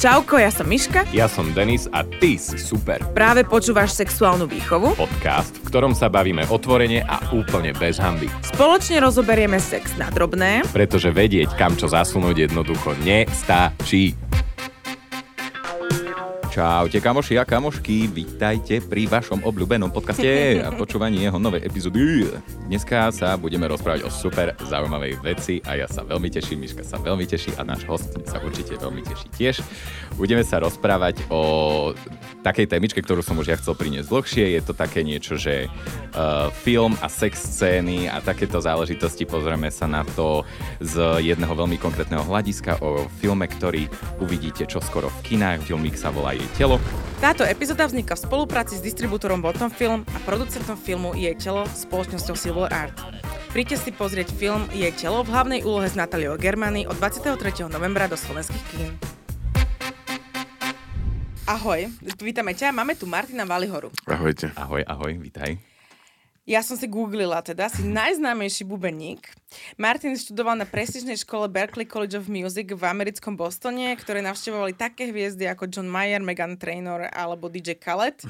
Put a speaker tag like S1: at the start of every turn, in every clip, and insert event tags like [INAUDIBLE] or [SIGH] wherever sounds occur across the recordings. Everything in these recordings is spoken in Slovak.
S1: Čauko, ja som Miška.
S2: Ja som Denis a ty si super.
S1: Práve počúvaš sexuálnu výchovu.
S2: Podcast, v ktorom sa bavíme otvorene a úplne bez hamby.
S1: Spoločne rozoberieme sex na drobné.
S2: Pretože vedieť, kam čo zasunúť jednoducho nestačí. Čaute kamoši a kamošky, vítajte pri vašom obľúbenom podcaste a [LAUGHS] počúvaní jeho novej epizódy. Dneska sa budeme rozprávať o super zaujímavej veci a ja sa veľmi teším, Miška sa veľmi teší a náš host sa určite veľmi teší tiež. Budeme sa rozprávať o takej témičke, ktorú som už ja chcel priniesť dlhšie. Je to také niečo, že uh, film a sex scény a takéto záležitosti pozrieme sa na to z jedného veľmi konkrétneho hľadiska o filme, ktorý uvidíte čoskoro v kinách. Filmík sa volá jej telo.
S1: Táto epizóda vzniká v spolupráci s distribútorom Bottom Film a producentom filmu Jej telo spoločnosťou Silver Art. Príďte si pozrieť film Jej telo v hlavnej úlohe s Nataliou Germany od 23. novembra do slovenských kín. Ahoj, vítame ťa. Máme tu Martina Valihoru.
S3: Ahojte.
S2: Ahoj, ahoj, vítaj.
S1: Ja som si googlila teda, si najznámejší bubeník. Martin študoval na prestížnej škole Berklee College of Music v americkom Bostone, ktoré navštevovali také hviezdy ako John Mayer, Megan Trainor alebo DJ Khaled.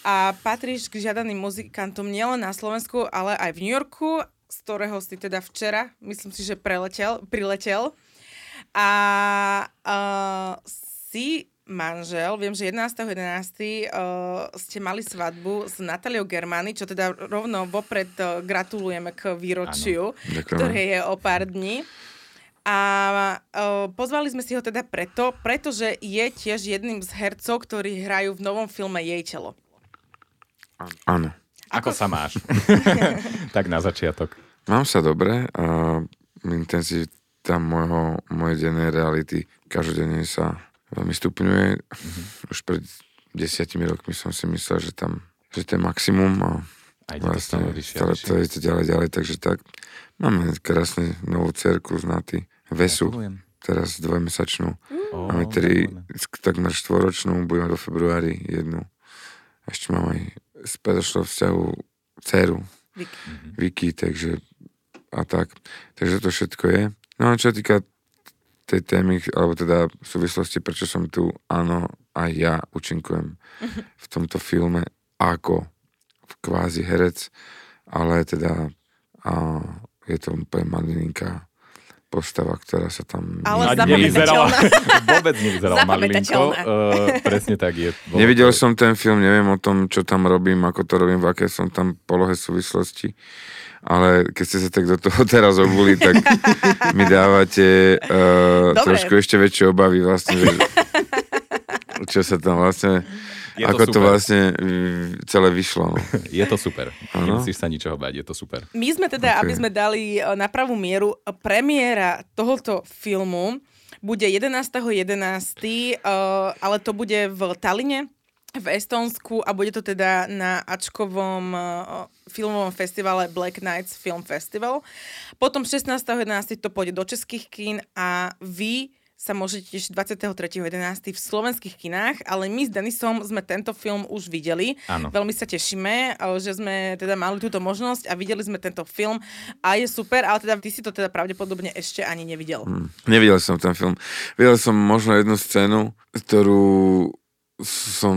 S1: A patríš k žiadaným muzikantom nielen na Slovensku, ale aj v New Yorku, z ktorého si teda včera, myslím si, že preletel, priletel. A uh, si manžel, viem, že 11.11. 11. Uh, ste mali svadbu s Nataliou Germany, čo teda rovno vopred uh, gratulujeme k výročiu, ktoré je o pár dní. A uh, pozvali sme si ho teda preto, pretože je tiež jedným z hercov, ktorí hrajú v novom filme Jej telo.
S3: Áno.
S2: Ako, Ako sa máš? [LAUGHS] tak na začiatok.
S3: Mám sa dobre a intenzita môjho, mojej dennej reality každodenne sa veľmi stupňuje. Mm-hmm. Už pred desiatimi rokmi som si myslel, že tam že to je maximum a
S2: a vlastne to
S3: stále to je ďalej, ďalej, takže tak. Máme krásne novú cerku z Naty, Vesu, ja teraz dvojmesačnú. Mm. Máme tri, takmer štvoročnú, budeme do februári jednu. Ešte mám aj z predošlého vzťahu dceru, Vicky. Vicky, takže a tak. Takže to všetko je. No a čo týka tej témy, alebo teda v súvislosti, prečo som tu, áno, aj ja účinkujem v tomto filme ako kvázi herec, ale teda a je to úplne malininká postava, ktorá sa tam...
S1: Ale nevyzerala, [LAUGHS]
S2: vôbec nevyzerala malinko. Uh, presne tak je.
S3: Nevidel som ten film, neviem o tom, čo tam robím, ako to robím, v aké som tam polohe súvislosti ale keď ste sa tak do toho [LAUGHS] teraz obuli, tak mi dávate uh, trošku ešte väčšie obavy vlastne, že, čo sa tam vlastne je ako to, to vlastne mm, celé vyšlo. No. [LAUGHS]
S2: Je to super. Ano? Nemusíš sa ničoho bať, je to super.
S1: My sme teda, okay. aby sme dali eh, na pravú mieru, premiéra tohoto filmu bude 11.11., 11., uh, ale to bude v Taline v Estonsku a bude to teda na Ačkovom uh, filmovom festivale Black Nights Film Festival. Potom 16.11. to pôjde do českých kín a vy sa môžete tešiť 23.11. v slovenských kinách, ale my s Denisom sme tento film už videli.
S2: Áno.
S1: Veľmi sa tešíme, že sme teda mali túto možnosť a videli sme tento film a je super, ale teda ty si to teda pravdepodobne ešte ani nevidel. Hmm.
S3: Nevidel som ten film. Videl som možno jednu scénu, ktorú som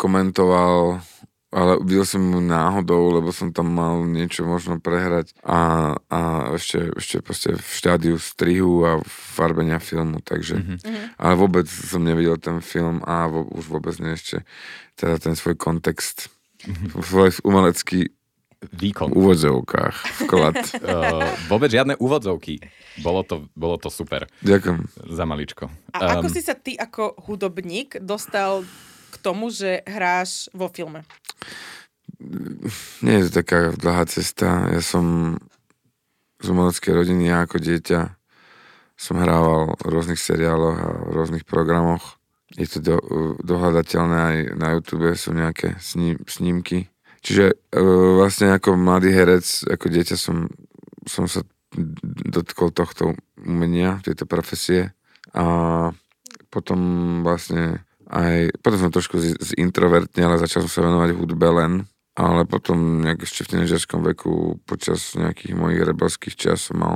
S3: komentoval, ale videl som mu náhodou, lebo som tam mal niečo možno prehrať a, a ešte, ešte proste v štádiu strihu a farbenia filmu, takže mm-hmm. ale vôbec som nevidel ten film a vo, už vôbec nie ešte teda ten svoj kontext mm-hmm. svoj umelecký
S2: výkon.
S3: V úvodzovkách, vklad.
S2: uh, [LAUGHS] vôbec žiadne úvodzovky. Bolo to, bolo to super.
S3: Ďakujem.
S2: Za maličko.
S1: A um, ako si sa ty ako hudobník dostal k tomu, že hráš vo filme?
S3: Nie je to taká dlhá cesta. Ja som z umeleckej rodiny, ja ako dieťa som hrával v rôznych seriáloch a v rôznych programoch. Je to do, dohľadateľné aj na YouTube, sú nejaké sním, snímky Čiže uh, vlastne ako mladý herec, ako dieťa som, som sa dotkol tohto umenia, tejto profesie a potom vlastne aj, potom som trošku z, z introvertne, ale začal som sa venovať hudbe len, ale potom nejak ešte v tínežerskom veku počas nejakých mojich rebelských čas som mal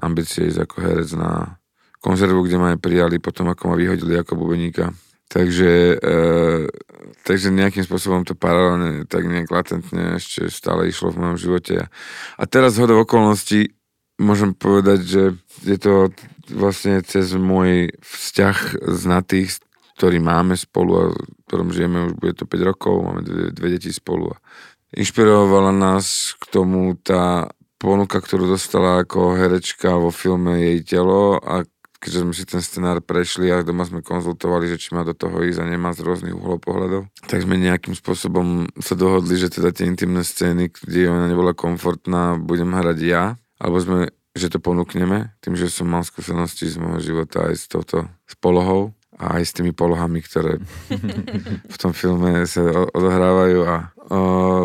S3: ambície ísť ako herec na konzervu, kde ma aj prijali potom, ako ma vyhodili ako bubeníka. Takže, e, takže nejakým spôsobom to paralelne, tak nejak latentne ešte stále išlo v mojom živote. A teraz hodou okolností môžem povedať, že je to vlastne cez môj vzťah z natých, ktorý máme spolu a ktorom žijeme už bude to 5 rokov, máme dve, dve deti spolu. A inšpirovala nás k tomu tá ponuka, ktorú dostala ako herečka vo filme Jej telo a keďže sme si ten scenár prešli a doma sme konzultovali, že či má do toho ísť a nemá z rôznych uhlov pohľadov, tak sme nejakým spôsobom sa dohodli, že teda tie intimné scény, kde ona nebola komfortná, budem hrať ja, alebo sme, že to ponúkneme, tým, že som mal skúsenosti z môjho života aj s touto s polohou a aj s tými polohami, ktoré v tom filme sa odohrávajú a o,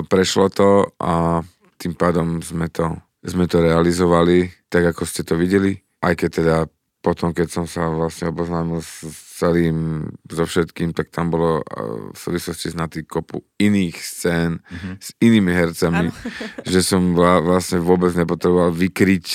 S3: prešlo to a tým pádom sme to, sme to realizovali tak, ako ste to videli, aj keď teda potom, keď som sa vlastne oboznámil s celým, so všetkým, tak tam bolo v súvislosti s natý kopu iných scén mm-hmm. s inými hercami, [LAUGHS] že som vlastne vôbec nepotreboval vykryť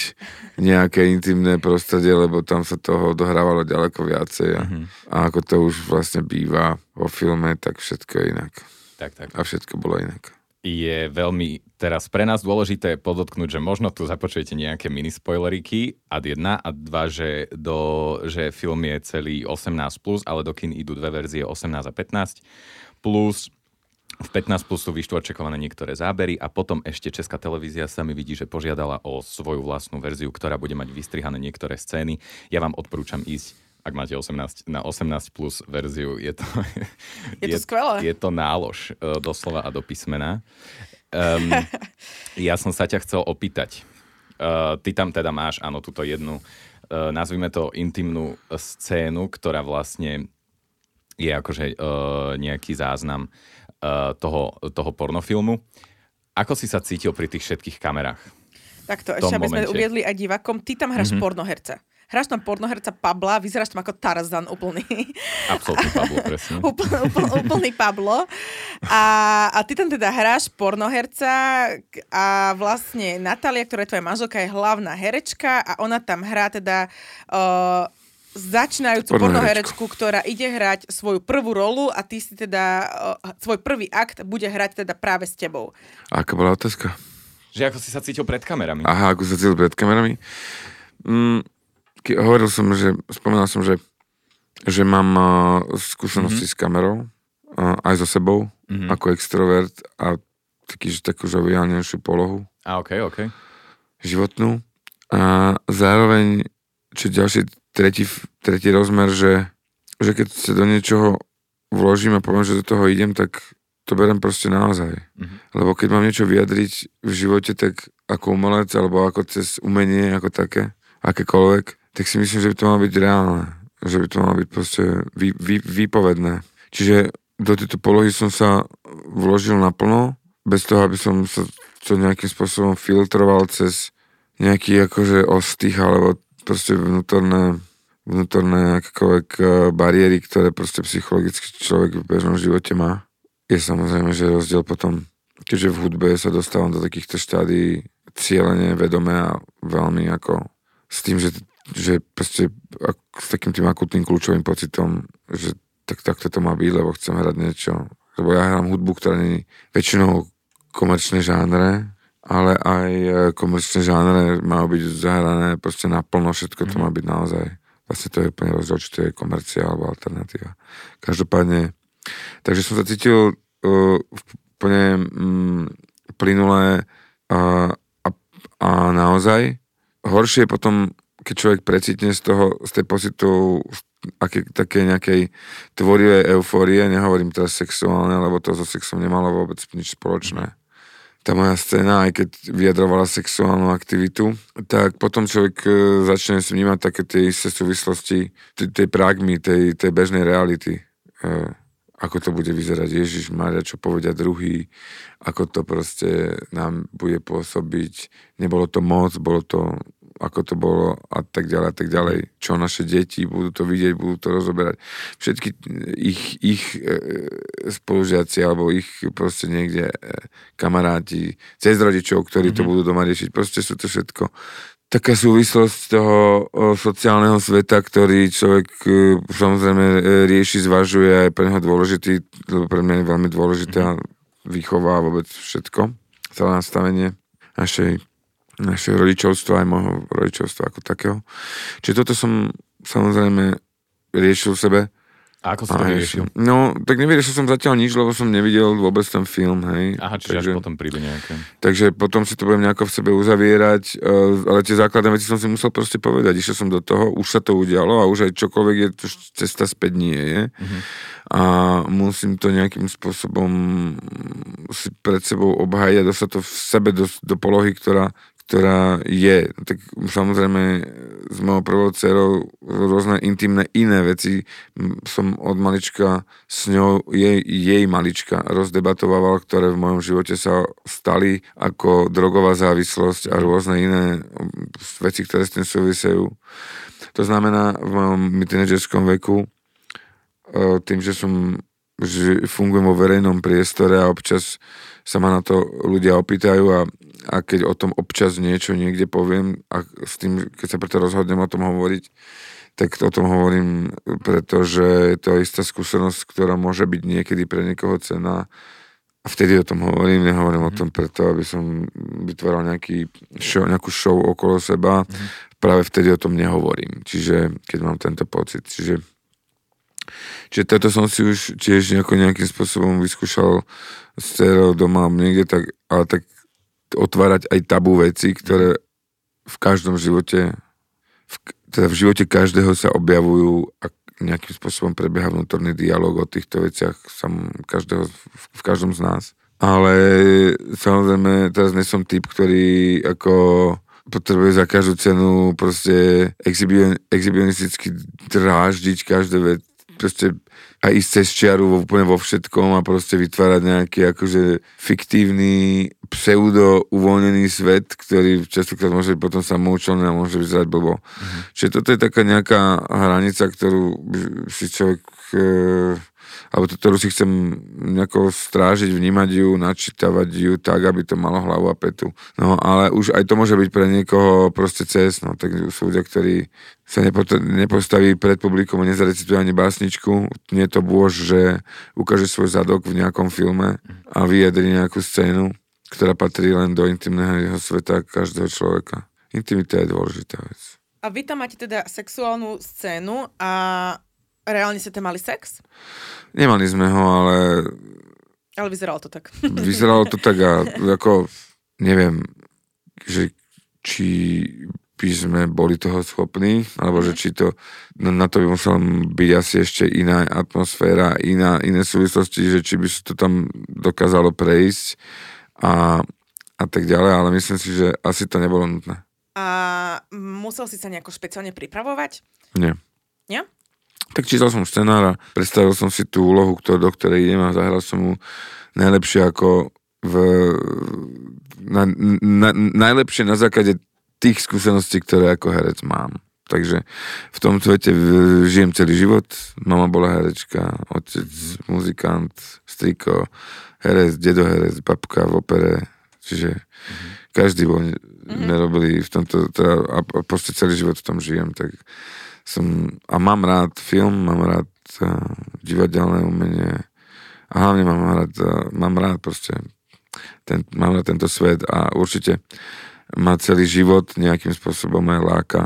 S3: nejaké intimné prostredie, lebo tam sa toho dohrávalo ďaleko viacej a, mm-hmm. a ako to už vlastne býva vo filme, tak všetko je inak.
S2: Tak, tak.
S3: A všetko bolo inak
S2: je veľmi teraz pre nás dôležité podotknúť, že možno tu započujete nejaké mini spoileriky, ad jedna, a dva, že, do, že film je celý 18+, plus, ale do kin idú dve verzie 18 a 15, plus v 15 plus sú vyštvorčekované niektoré zábery a potom ešte Česká televízia sa mi vidí, že požiadala o svoju vlastnú verziu, ktorá bude mať vystrihané niektoré scény. Ja vám odporúčam ísť ak máte 18, na 18 plus verziu, je to,
S1: je to, je, skvelé.
S2: Je to nálož e, doslova a do písmena. Um, ja som sa ťa chcel opýtať. Uh, ty tam teda máš, áno, túto jednu, uh, nazvime to intimnú scénu, ktorá vlastne je akože uh, nejaký záznam uh, toho, toho pornofilmu. Ako si sa cítil pri tých všetkých kamerách?
S1: Takto, ešte aby sme uviedli aj divakom, ty tam hráš mm-hmm. pornoherca hráš tam pornoherca Pabla, vyzeráš tam ako Tarzan úplný.
S2: Absolutný [LAUGHS] Pablo, presne.
S1: Úpl, úpl, úplný Pablo. A, a ty tam teda hráš pornoherca a vlastne Natália, ktorá je tvoja manželka, je hlavná herečka a ona tam hrá teda uh, začínajúcu pornoherečku, ktorá ide hrať svoju prvú rolu a ty si teda svoj prvý akt bude hrať teda práve s tebou.
S3: A aká bola otázka?
S2: Že ako si sa cítil pred kamerami.
S3: Aha, ako sa cítil pred kamerami? Mm, hovoril som, že, spomínal som, že, že mám uh, skúsenosti mm-hmm. s kamerou, uh, aj so sebou, mm-hmm. ako extrovert a taký, že takú žoviálnejšiu polohu.
S2: A ok, ok.
S3: Životnú. A zároveň, čo ďalší tretí, tretí rozmer, že, že keď sa do niečoho vložím a poviem, že do toho idem, tak to berem proste naozaj. Mm-hmm. Lebo keď mám niečo vyjadriť v živote, tak ako umelec, alebo ako cez umenie, ako také, akékoľvek, tak si myslím, že by to malo byť reálne. Že by to malo byť proste vy, vy, výpovedné. Čiže do tejto polohy som sa vložil naplno, bez toho, aby som sa to nejakým spôsobom filtroval cez nejaký akože ostých, alebo proste vnútorné, vnútorné akékoľvek e, bariéry, ktoré proste psychologicky človek v bežnom živote má. Je samozrejme, že rozdiel potom, keďže v hudbe sa dostávam do takýchto štádí cieľene, vedomé a veľmi ako s tým, že že proste s takým tým akutným kľúčovým pocitom, že tak, takto to má byť, lebo chcem hrať niečo. Lebo ja hrám hudbu, ktorá nie väčšinou komerčné žánre, ale aj e, komerčné žánre má byť zahrané proste naplno, všetko to má byť naozaj. Vlastne to je úplne rozdiel, či to je komercia alebo alternatíva. Každopádne, takže som sa cítil uh, úplne um, plynulé a, a, a naozaj. Horšie je potom keď človek precitne z toho, z tej pocitu aké, také nejakej tvorivej eufórie, nehovorím teraz sexuálne, lebo to so sexom nemalo vôbec nič spoločné. Tá moja scéna, aj keď vyjadrovala sexuálnu aktivitu, tak potom človek e, začne vnímať také tie isté súvislosti tej, tej pragmy, tej, tej bežnej reality. E, ako to bude vyzerať Ježiš Maria, čo povedia druhý, ako to proste nám bude pôsobiť. Nebolo to moc, bolo to ako to bolo a tak ďalej a tak ďalej. Čo naše deti budú to vidieť, budú to rozoberať. Všetky ich, ich e, spolužiaci alebo ich proste niekde e, kamaráti, cez rodičov, ktorí mm-hmm. to mhm. budú doma riešiť. Proste sú to všetko taká súvislosť toho o, sociálneho sveta, ktorý človek e, samozrejme e, rieši, zvažuje a je pre neho dôležitý, lebo pre mňa je veľmi dôležitá výchova a vôbec všetko, celé nastavenie našej, našej rodičovstva aj môjho rodičovstva ako takého. Čiže toto som samozrejme riešil v sebe
S2: a ako si to vyriešil?
S3: No, tak nevyriešil som zatiaľ nič, lebo som nevidel vôbec ten film, hej.
S2: Aha, čiže takže, až potom prídu nejaké.
S3: Takže potom si to budem nejako v sebe uzavierať, uh, ale tie základné veci som si musel proste povedať. Išiel som do toho, už sa to udialo a už aj čokoľvek je, to cesta späť nie je. Uh-huh. A musím to nejakým spôsobom si pred sebou obhájať dostať to v sebe do, do polohy, ktorá, ktorá je, tak samozrejme s mojou prvou dcerou rôzne intimné iné veci som od malička s ňou, jej, jej malička rozdebatoval, ktoré v mojom živote sa stali ako drogová závislosť a rôzne iné veci, ktoré s tým súvisejú. To znamená, v mojom tínedžerskom veku, e, tým, že som že fungujem vo verejnom priestore a občas sa ma na to ľudia opýtajú a a keď o tom občas niečo niekde poviem a s tým, keď sa preto rozhodnem o tom hovoriť, tak o tom hovorím, pretože je to istá skúsenosť, ktorá môže byť niekedy pre niekoho cená. A vtedy o tom hovorím, nehovorím mm-hmm. o tom preto, aby som vytváral nejaký show, nejakú show okolo seba. Mm-hmm. Práve vtedy o tom nehovorím. Čiže keď mám tento pocit. Čiže, čiže toto som si už tiež nejako nejakým spôsobom vyskúšal s doma niekde, tak, ale tak otvárať aj tabu veci, ktoré v každom živote, v, teda v živote každého sa objavujú a nejakým spôsobom prebieha vnútorný dialog o týchto veciach sam, každého, v, v každom z nás. Ale samozrejme, teraz nie som typ, ktorý ako potrebuje za každú cenu proste exhibion, exhibionisticky dráždiť každé vec, proste a ísť cez čiaru úplne vo všetkom a proste vytvárať nejaký akože fiktívny, pseudo uvoľnený svet, ktorý častokrát môže byť potom samoučelný a môže vyzerať blbo. Mm-hmm. Čiže toto je taká nejaká hranica, ktorú si človek e, alebo to, ktorú si chcem nejako strážiť, vnímať ju, načítavať ju tak, aby to malo hlavu a petu. No ale už aj to môže byť pre niekoho proste cez, no tak sú ľudia, ktorí sa nepostaví pred publikom a nezarecituje ani básničku. Nie je to bôž, že ukáže svoj zadok v nejakom filme a vyjadri nejakú scénu, ktorá patrí len do intimného sveta každého človeka. Intimita je dôležitá vec.
S1: A vy tam máte teda sexuálnu scénu a reálne ste tam mali sex?
S3: Nemali sme ho, ale...
S1: Ale vyzeralo to tak. [LAUGHS]
S3: Vyzeralo to tak a ako, neviem, že či by sme boli toho schopní, alebo že mhm. či to, na to by musela byť asi ešte iná atmosféra, iná, iné súvislosti, že či by sa to tam dokázalo prejsť a, a tak ďalej, ale myslím si, že asi to nebolo nutné.
S1: A musel si sa nejako špeciálne pripravovať?
S3: Nie.
S1: Nie?
S3: Tak čítal som scenár a predstavil som si tú úlohu, ktorú, do ktorej idem a zahral som mu najlepšie ako v, na, na, najlepšie na základe tých skúseností, ktoré ako herec mám. Takže v tom svete žijem celý život. Mama bola herečka, otec muzikant, striko, herec, dedo herec, babka v opere. Čiže mm-hmm. každý bol, mm-hmm. nerobili v tomto, teda, a, a proste celý život v tom žijem. Tak som, a mám rád film, mám rád uh, divadelné umenie. A hlavne mám rád, uh, mám rád proste ten, mám rád tento svet a určite ma celý život nejakým spôsobom aj láka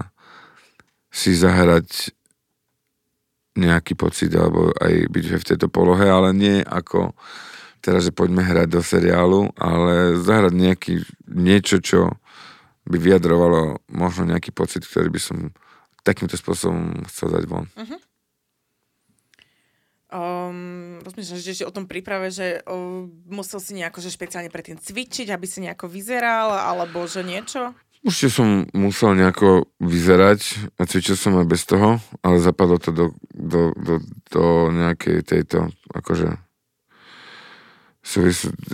S3: si zahrať nejaký pocit alebo aj byť v tejto polohe, ale nie ako teraz, že poďme hrať do seriálu, ale zahrať nejaký, niečo, čo by vyjadrovalo možno nejaký pocit, ktorý by som takýmto spôsobom chcel dať von. Uh-huh.
S1: Um, rozmýšľam, že ešte o tom príprave, že um, musel si nejako že špeciálne predtým cvičiť, aby si nejako vyzeral, alebo že niečo?
S3: Určite som musel nejako vyzerať a cvičil som aj bez toho, ale zapadlo to do, do, do, do nejakej tejto, akože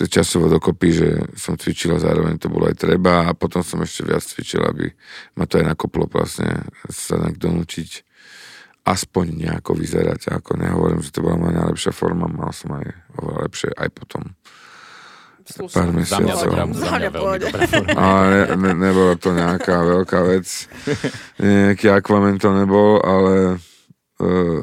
S3: časovo dokopy, že som cvičil a zároveň to bolo aj treba a potom som ešte viac cvičil, aby ma to aj nakoplo vlastne sa nejak donúčiť aspoň nejako vyzerať. Ako nehovorím, že to bola moja najlepšia forma, mal som aj oveľa lepšie aj potom.
S1: Slušne.
S3: pár
S2: Za mňa
S3: mesiacov.
S1: Za mňa
S2: veľmi dobrá forma. [LAUGHS]
S3: Ale ne, ne, nebola to nejaká veľká vec. Nejaký Aquaman to nebol, ale uh,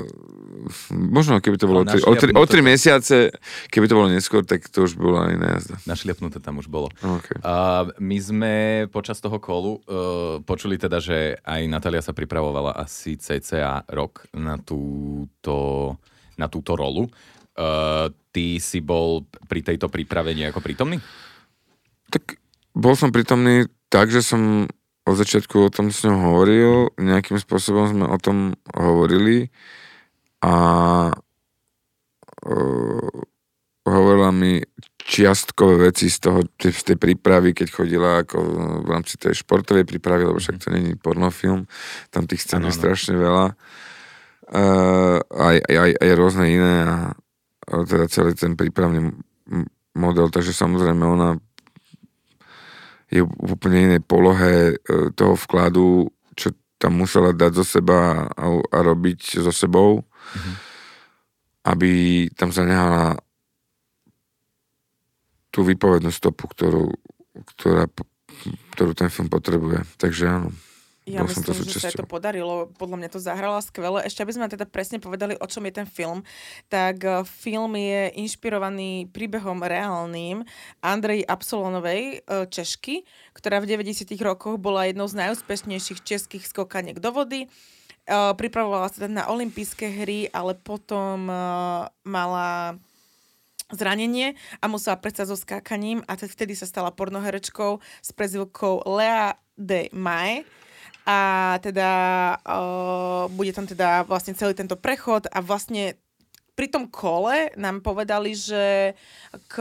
S3: možno keby to bolo tri, o, tri, o tri mesiace, keby to bolo neskôr, tak to už bola iná jazda.
S2: Našliapnuté tam už bolo.
S3: Okay.
S2: A my sme počas toho kolu uh, počuli teda, že aj Natália sa pripravovala asi cca rok na túto, na túto rolu. Uh, ty si bol pri tejto príprave nejako prítomný?
S3: Tak bol som prítomný tak, že som od začiatku o tom s ňou hovoril, nejakým spôsobom sme o tom hovorili a uh, hovorila mi čiastkové veci z toho, z tej prípravy, keď chodila ako v rámci tej športovej prípravy, lebo však to není pornofilm, tam tých scén je strašne veľa. Uh, aj, aj, aj, rôzne iné a, teda celý ten prípravný model, takže samozrejme ona je v úplne inej polohe e, toho vkladu, čo tam musela dať zo seba a, a robiť so sebou,
S2: Mhm.
S3: aby tam sa nehala tú výpovednú stopu, ktorú, ktorá, ktorú ten film potrebuje. Takže áno.
S1: Ja myslím,
S3: to
S1: že sa to podarilo. Podľa mňa to zahrala skvele. Ešte aby sme teda presne povedali, o čom je ten film, tak eh, film je inšpirovaný príbehom reálnym Andrej Absolonovej, eh, Češky, ktorá v 90 rokoch bola jednou z najúspešnejších českých skokaniek do vody. Pripravovala sa teda na olympijské hry, ale potom eh, mala zranenie a musela prestať so skákaním a te- vtedy sa stala pornoherečkou s prezivkou Lea de Mae. A teda uh, bude tam teda vlastne celý tento prechod a vlastne pri tom kole nám povedali, že k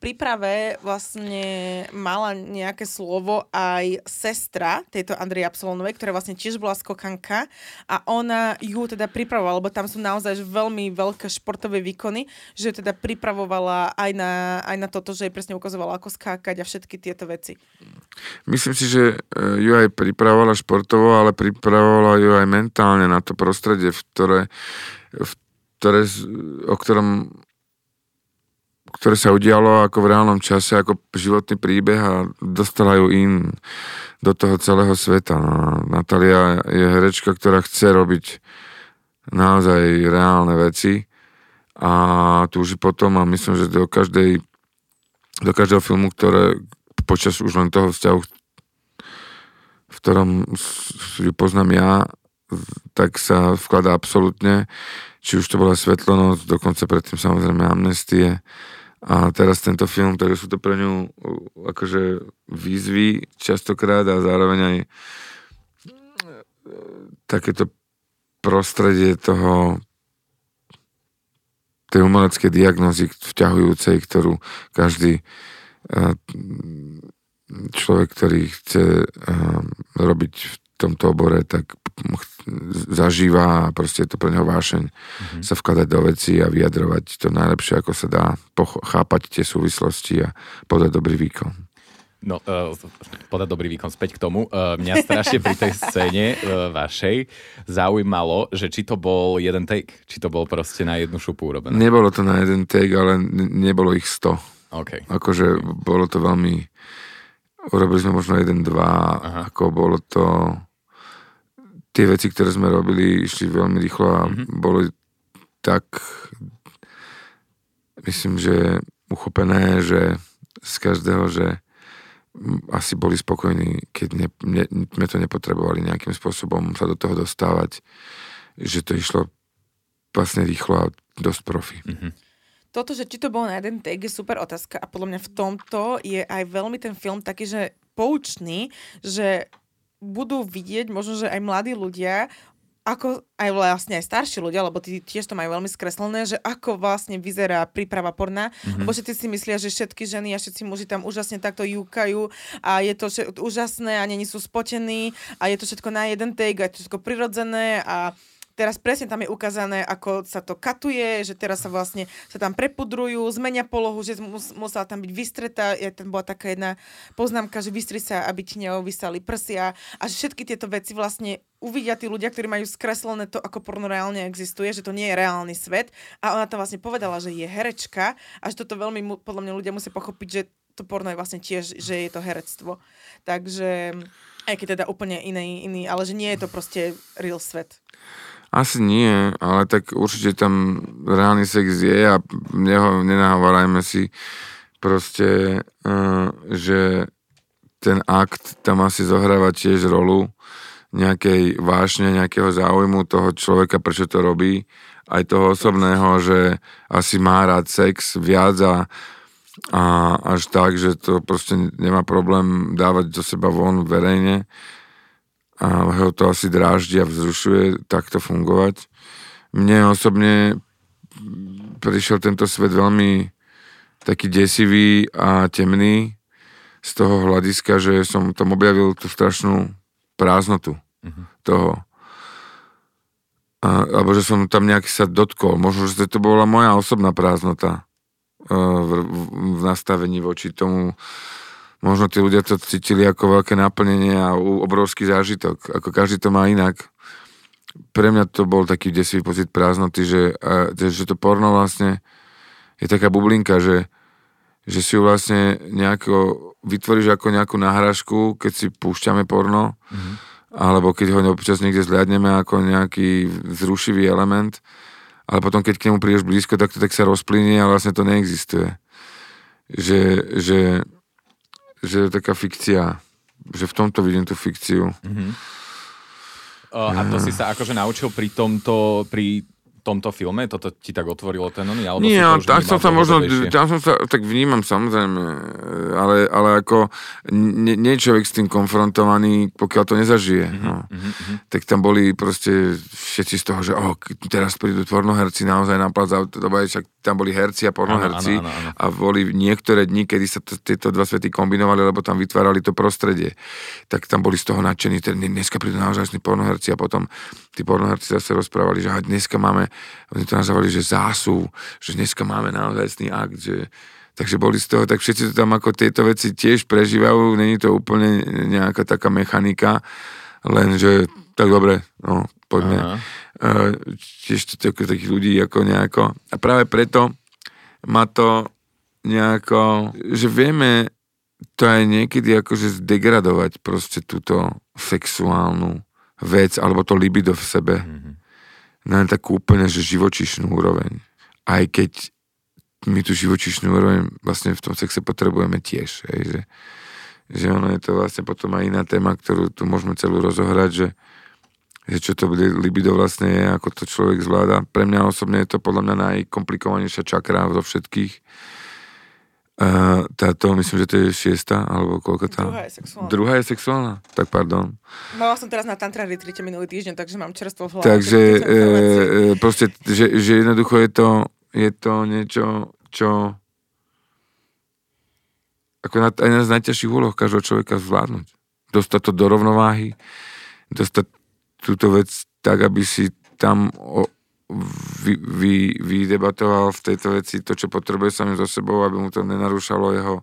S1: príprave vlastne mala nejaké slovo aj sestra tejto Andrej Absolonovej, ktorá vlastne tiež bola skokanka a ona ju teda pripravovala, lebo tam sú naozaj veľmi veľké športové výkony, že ju teda pripravovala aj na, aj na toto, že jej presne ukazovala, ako skákať a všetky tieto veci.
S3: Myslím si, že e, ju aj pripravovala športovo, ale pripravovala ju aj mentálne na to prostredie, v ktoré, v ktoré, o ktorom ktoré sa udialo ako v reálnom čase, ako životný príbeh a dostala ju in do toho celého sveta. No, Natália je herečka, ktorá chce robiť naozaj reálne veci a túži potom a myslím, že do každej do každého filmu, ktoré počas už len toho vzťahu, v ktorom ju poznám ja, tak sa vkladá absolútne, či už to bola Svetlonoc, dokonca predtým samozrejme Amnestie. A teraz tento film, takže sú to pre ňu uh, akože výzvy častokrát a zároveň aj uh, takéto prostredie toho tej umeleckej diagnozy vťahujúcej, ktorú každý uh, človek, ktorý chce robiť v tomto obore, tak zažíva a proste je to pre neho vášeň mm-hmm. sa vkladať do veci a vyjadrovať to najlepšie, ako sa dá, poch- chápať tie súvislosti a podať dobrý výkon.
S2: No, uh, podať dobrý výkon späť k tomu. Uh, mňa strašne pri tej scéne uh, vašej zaujímalo, že či to bol jeden take, či to bol proste na jednu šupu urobené.
S3: Nebolo to na jeden take, ale ne- nebolo ich 100.
S2: OK.
S3: Akože bolo to veľmi... Urobili sme možno jeden, dva,
S2: Aha.
S3: ako bolo to... Tie veci, ktoré sme robili, išli veľmi rýchlo a
S2: Mhm.
S3: boli tak... Myslím, že uchopené, že z každého, že asi boli spokojní, keď ne, ne, sme to nepotrebovali nejakým spôsobom sa do toho dostávať, že to išlo vlastne rýchlo a dosť profi.
S2: Mhm.
S1: Toto, že či to bolo na jeden take, je super otázka a podľa mňa v tomto je aj veľmi ten film taký, že poučný, že budú vidieť možno, že aj mladí ľudia, ako aj vlastne aj starší ľudia, lebo tí tiež to majú veľmi skreslené, že ako vlastne vyzerá príprava porna, mm-hmm. lebo všetci si myslia, že všetky ženy a všetci muži tam úžasne takto júkajú a je to úžasné a není sú spotení a je to všetko na jeden take a je to všetko prirodzené a teraz presne tam je ukázané, ako sa to katuje, že teraz sa vlastne sa tam prepudrujú, zmenia polohu, že mus, musela tam byť vystretá, je, tam bola taká jedna poznámka, že vystri sa, aby ti neovysali prsia a že všetky tieto veci vlastne uvidia tí ľudia, ktorí majú skreslené to, ako porno reálne existuje, že to nie je reálny svet a ona tam vlastne povedala, že je herečka a že toto veľmi, podľa mňa ľudia musia pochopiť, že to porno je vlastne tiež, že je to herectvo. Takže aj keď teda úplne iný, iný, ale že nie je to proste real svet.
S3: Asi nie, ale tak určite tam reálny sex je a neho, nenahovarajme si proste, uh, že ten akt tam asi zohráva tiež rolu nejakej vášne, nejakého záujmu toho človeka, prečo to robí, aj toho osobného, že asi má rád sex viac a, a až tak, že to proste nemá problém dávať do seba von verejne a ho to asi dráždi a vzrušuje takto fungovať. Mne osobne prišiel tento svet veľmi taký desivý a temný z toho hľadiska, že som tam objavil tú strašnú prázdnotu uh-huh. toho. A, alebo že som tam nejaký sa dotkol. Možno, že to bola moja osobná prázdnota uh, v, v, v nastavení voči tomu možno tí ľudia to cítili ako veľké naplnenie a obrovský zážitok. Ako každý to má inak. Pre mňa to bol taký desivý pocit prázdnoty, že, a, že to porno vlastne je taká bublinka, že, že si ju vlastne nejako vytvoríš ako nejakú náhražku, keď si púšťame porno, mm-hmm. alebo keď ho občas niekde zliadneme ako nejaký zrušivý element, ale potom keď k nemu prídeš blízko, tak to tak sa rozplynie a vlastne to neexistuje. Že, že že je taká fikcia, že v tomto vidím tú fikciu. Mm-hmm.
S2: A to si sa akože naučil pri tomto, pri tomto filme? Toto ti tak otvorilo ten oný? Alebo
S3: Nie, tak som sa možno, tam som sa, tak vnímam samozrejme, ale, ale ako nie, nie je človek s tým konfrontovaný, pokiaľ to nezažije. Mm-hmm, no. mm-hmm. Tak tam boli proste všetci z toho, že oh, teraz prídu pornoherci naozaj na plac, však tam boli herci a pornoherci ano, ano, ano, ano. a boli niektoré dni, kedy sa to, tieto dva svety kombinovali, lebo tam vytvárali to prostredie. Tak tam boli z toho nadšení, dneska prídu naozaj pornoherci a potom tí pornoherci zase rozprávali, že dneska máme oni to nazvali, že zású, že dneska máme naozaj akt, že Takže boli z toho, tak všetci to tam ako tieto veci tiež prežívajú, není to úplne nejaká taká mechanika, len že tak dobre, no poďme. Uh, tiež to tak, takých ľudí ako nejako. A práve preto ma to nejako, že vieme to aj niekedy akože zdegradovať proste túto sexuálnu vec, alebo to libido v sebe. Mm-hmm na takú úplne, že živočišnú úroveň. Aj keď my tú živočišnú úroveň vlastne v tom sexe potrebujeme tiež. Hej, že, že ono je to vlastne potom aj iná téma, ktorú tu môžeme celú rozohrať, že, že čo to libido vlastne je, ako to človek zvláda. Pre mňa osobne je to podľa mňa najkomplikovanejšia čakra zo všetkých Uh, táto, myslím, že to je šiesta, alebo koľko tá?
S1: Druhá je sexuálna.
S3: Druhá je sexuálna? Tak pardon.
S1: Mala som teraz na tantra retrite minulý týždeň, takže mám čerstvo v hlave.
S3: Takže e, e, proste, že, že jednoducho je to, je to niečo, čo ako na, aj na z najťažších úloh každého človeka zvládnuť. Dostať to do rovnováhy, dostať túto vec tak, aby si tam o, vy, vy, vydebatoval v tejto veci to, čo potrebuje samým so sebou, aby mu to nenarúšalo jeho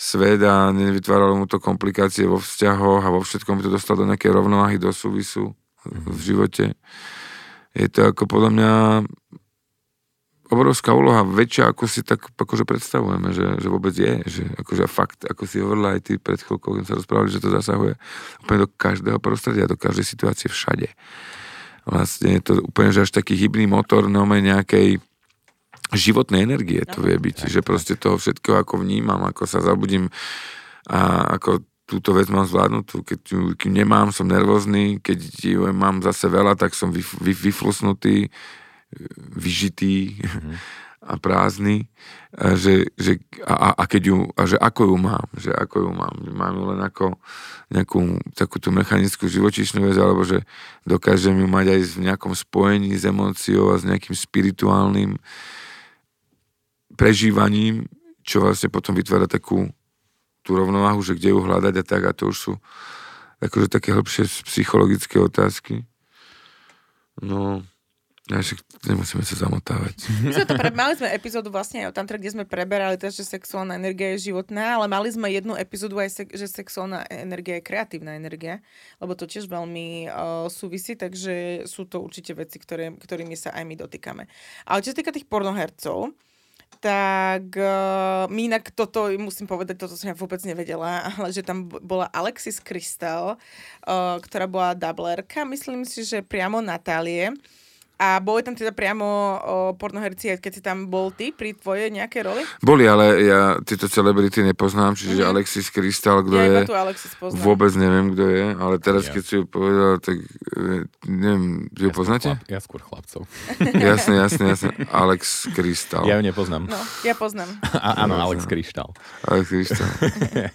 S3: svet a nevytváralo mu to komplikácie vo vzťahoch a vo všetkom by to dostal do nejakej rovnováhy, do súvisu v mhm. živote. Je to ako podľa mňa obrovská úloha, väčšia ako si tak akože predstavujeme, že, že vôbec je, že akože fakt, ako si hovorila aj ty pred chvíľkou, keď sa rozprávali, že to zasahuje úplne do každého prostredia, do každej situácie všade vlastne je to úplne, že až taký hybný motor no nejakej životnej energie to vie byť, že proste toho všetko ako vnímam, ako sa zabudím a ako túto vec mám zvládnutú, keď ju keď nemám, som nervózny, keď ju mám zase veľa, tak som vy, vy, vyflusnutý, vyžitý. Mm-hmm. [LAUGHS] a prázdny, že, že, a, a, keď ju, a že ako ju mám, že ako ju mám, mám ju len ako nejakú takúto mechanickú živočišnú vec, alebo že dokážem ju mať aj v nejakom spojení s emóciou a s nejakým spirituálnym prežívaním, čo vlastne potom vytvára takú tú rovnováhu, že kde ju hľadať a tak a to už sú akože také hĺbšie psychologické otázky. No, ja však nemusíme sa zamotávať.
S1: Sme to pre, mali sme epizódu vlastne aj o tantre, kde sme preberali to, že sexuálna energia je životná, ale mali sme jednu epizódu aj, se, že sexuálna energia je kreatívna energia, lebo to tiež veľmi uh, súvisí, takže sú to určite veci, ktoré, ktorými sa aj my dotýkame. Ale čo sa týka tých pornohercov, tak uh, my inak toto, musím povedať, toto som ja vôbec nevedela, ale že tam bola Alexis Crystal, uh, ktorá bola dublerka, myslím si, že priamo Natálie, a boli tam teda priamo o, pornoherci, keď si tam bol ty pri tvojej nejakej roli?
S3: Boli, ale ja tieto celebrity nepoznám, čiže mm-hmm. Alexis Krystal, kto
S1: ja
S3: je,
S1: tu Alexis poznám.
S3: vôbec neviem, kto je, ale teraz, ja. keď si ju povedal, tak e, neviem, vy ju ja poznáte?
S2: Chlap, ja skôr chlapcov. [LAUGHS]
S3: jasne, jasne, jasne. Alex Krystal.
S2: Ja ju nepoznám.
S1: No, ja poznám. [LAUGHS]
S2: A, áno, Alex Krystal.
S3: Alex Krystal.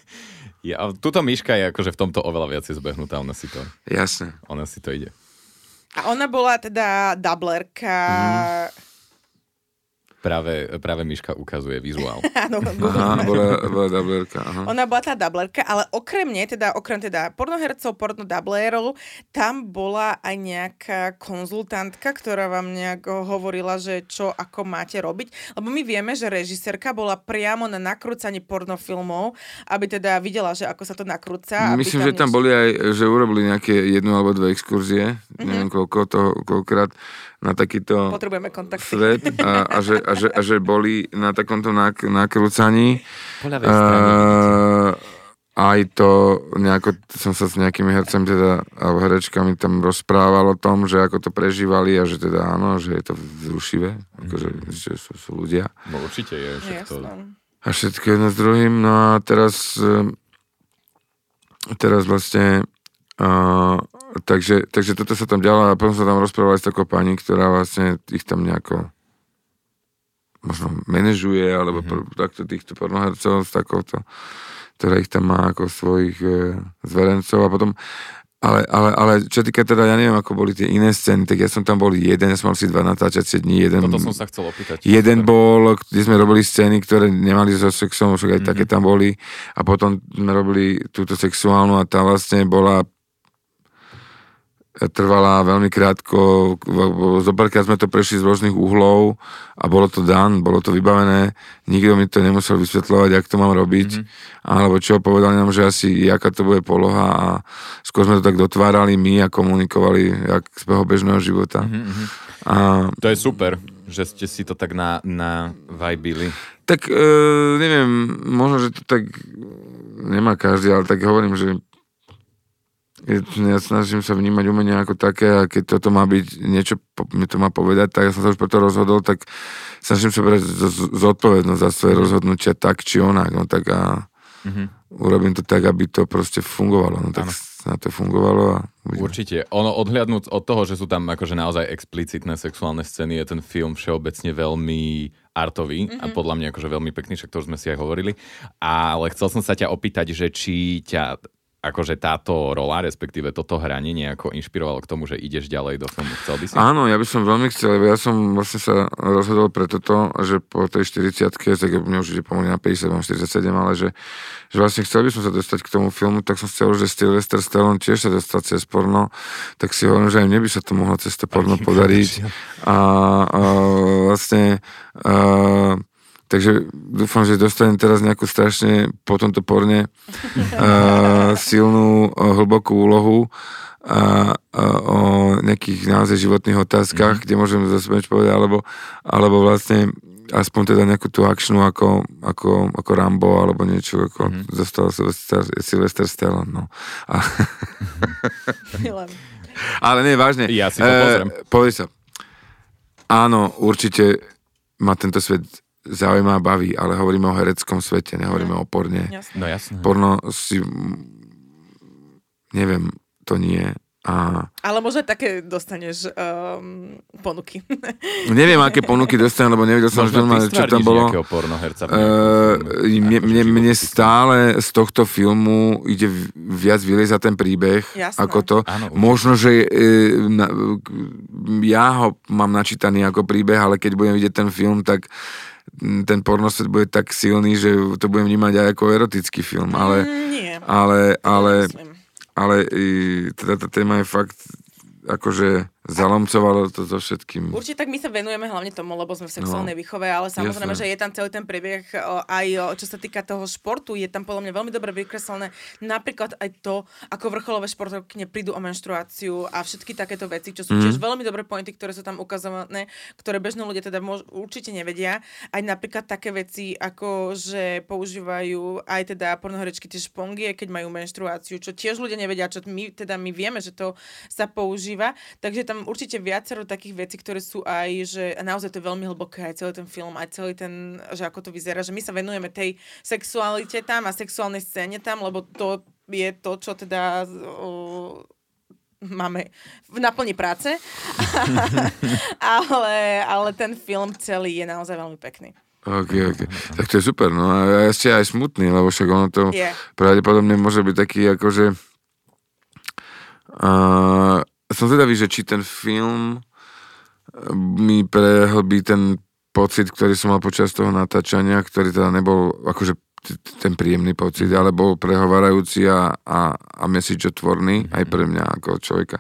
S3: [LAUGHS]
S2: ja, tuto myška je akože v tomto oveľa viac zbehnutá, ona si to...
S3: Jasne.
S2: Ona si to ide.
S1: A ona bola teda dublerka... Mm
S2: práve, práve Miška ukazuje vizuál. [LAUGHS]
S1: Áno, [LAUGHS]
S3: aha, bola, bola dublerka. Aha.
S1: Ona bola tá dublerka, ale okrem nej, teda okrem teda pornohercov, pornodublerov, tam bola aj nejaká konzultantka, ktorá vám nejak hovorila, že čo ako máte robiť. Lebo my vieme, že režisérka bola priamo na nakrúcanie pornofilmov, aby teda videla, že ako sa to nakrúca.
S3: Myslím, tam že tam boli aj, že urobili nejaké jednu alebo dve exkurzie, mm-hmm. neviem koľko to, koľkokrát na takýto
S1: Potrebujeme kontakty.
S3: svet a, a, že, a, že, a že boli na takomto nak, nakrúcaní.
S2: Uh,
S3: aj to nejako, som sa s nejakými hercami teda, alebo herečkami tam rozprával o tom, že ako to prežívali a že teda áno, že je to vzrušivé, akože, že sú, sú ľudia.
S2: No určite je.
S1: Všetko.
S3: A všetko jedno s druhým. No a teraz teraz vlastne Uh, takže, takže toto sa tam dialo a potom sa tam rozprávali s takou pani, ktorá vlastne ich tam nejako možno manažuje, alebo mm-hmm. takto týchto pornohercov, takouto, ktorá ich tam má ako svojich e, zverencov a potom ale, ale, ale čo týka teda, ja neviem, ako boli tie iné scény, tak ja som tam bol jeden, ja som mal si dva natáčacie dní. Jeden,
S2: Toto som sa chcel opýtať.
S3: Jeden bol, kde sme robili scény, ktoré nemali so sexom, však aj mm-hmm. také tam boli. A potom sme robili túto sexuálnu a tá vlastne bola trvala veľmi krátko, zopárkrát sme to prešli z rôznych uhlov a bolo to dan, bolo to vybavené, nikto mi to nemusel vysvetľovať, jak to mám robiť, mm-hmm. alebo čo, povedali nám, že asi jaká to bude poloha a skôr sme to tak dotvárali my a komunikovali jak z bežného života. Mm-hmm.
S2: A... To je super, že ste si to tak na, na vajbili.
S3: Tak e, neviem, možno, že to tak nemá každý, ale tak hovorím, že ja snažím sa vnímať umenie ako také a keď toto má byť, niečo mi to má povedať, tak ja som sa už preto rozhodol, tak snažím sa brať zodpovednosť za svoje rozhodnutia tak či onak, no tak a mm-hmm. urobím to tak, aby to proste fungovalo, no tak ano. na to fungovalo a
S2: uvidíme. Určite. Ono odhľadnúť od toho, že sú tam akože naozaj explicitné sexuálne scény, je ten film všeobecne veľmi artový mm-hmm. a podľa mňa akože veľmi pekný, však to už sme si aj hovorili. Ale chcel som sa ťa opýtať, že či ťa akože táto rola, respektíve toto hranie nejako inšpirovalo k tomu, že ideš ďalej do filmu. Chcel by si?
S3: Áno, ja by som veľmi chcel, ja som vlastne sa rozhodol pre toto, že po tej 40 tak mne už ide pomaly na 50, mám 47, ale že, že vlastne chcel by som sa dostať k tomu filmu, tak som chcel, že Sylvester Stallone tiež sa dostal cez porno, tak si hovorím, že aj mne by sa to mohlo cez to porno podariť. A, a vlastne a, Takže dúfam, že dostanem teraz nejakú strašne po tomto porne [LAUGHS] uh, silnú, uh, hlbokú úlohu a, uh, o nejakých naozaj životných otázkach, mm-hmm. kde môžem zase povedať, alebo, alebo vlastne aspoň teda nejakú tú akčnú ako, ako, ako Rambo alebo niečo, ako mm-hmm. zostal Sylvester Stallone, no. A... [LAUGHS] Ale nie, vážne.
S2: Ja si to pozriem. E,
S3: sa. Áno, určite ma tento svet zaujíma a baví, ale hovoríme o hereckom svete, nehovoríme mm. o porne.
S2: Jasne. No jasne.
S3: Porno si... Neviem, to nie. A...
S1: Ale možno také dostaneš um, ponuky.
S3: Neviem, aké ponuky dostanem, lebo nevedel som, normálne, čo tam bolo.
S2: pornoherca.
S3: Uh, mne, mne, mne stále z tohto filmu ide viac vyliezať ten príbeh, Jasné. ako to. Áno, Možno, že uh, na, ja ho mám načítaný ako príbeh, ale keď budem vidieť ten film, tak ten pornosvet bude tak silný, že to budem vnímať aj ako erotický film, ale...
S1: Mm, nie.
S3: Ale, ale, ale teda tá téma je fakt akože zalomcovalo to so všetkým.
S1: Určite tak my sa venujeme hlavne tomu, lebo sme v sexuálnej no, výchove, ale samozrejme, jasné. že je tam celý ten prebieh aj čo sa týka toho športu, je tam podľa mňa veľmi dobre vykreslené napríklad aj to, ako vrcholové športovky prídu o menštruáciu a všetky takéto veci, čo sú mm. tiež veľmi dobré pointy, ktoré sú tam ukazované, ktoré bežní ľudia teda môž, určite nevedia. Aj napríklad také veci, ako že používajú aj teda pornohorečky tie špongie, keď majú menštruáciu, čo tiež ľudia nevedia, čo my teda my vieme, že to sa používa. Takže tam tam určite viacero takých vecí, ktoré sú aj, že naozaj to je veľmi hlboké, aj celý ten film, aj celý ten, že ako to vyzerá, že my sa venujeme tej sexualite tam a sexuálnej scéne tam, lebo to je to, čo teda o, máme v naplni práce. [LAUGHS] ale, ale ten film celý je naozaj veľmi pekný.
S3: Ok, ok. Tak to je super, no a ešte aj smutný, lebo však ono to yeah. pravdepodobne môže byť taký akože uh, som zvedavý, že či ten film eh, mi prehlbí ten pocit, ktorý som mal počas toho natáčania, ktorý teda nebol akože ten príjemný pocit, ale bol prehovárajúci a, a, a message-otvorný aj pre mňa ako človeka.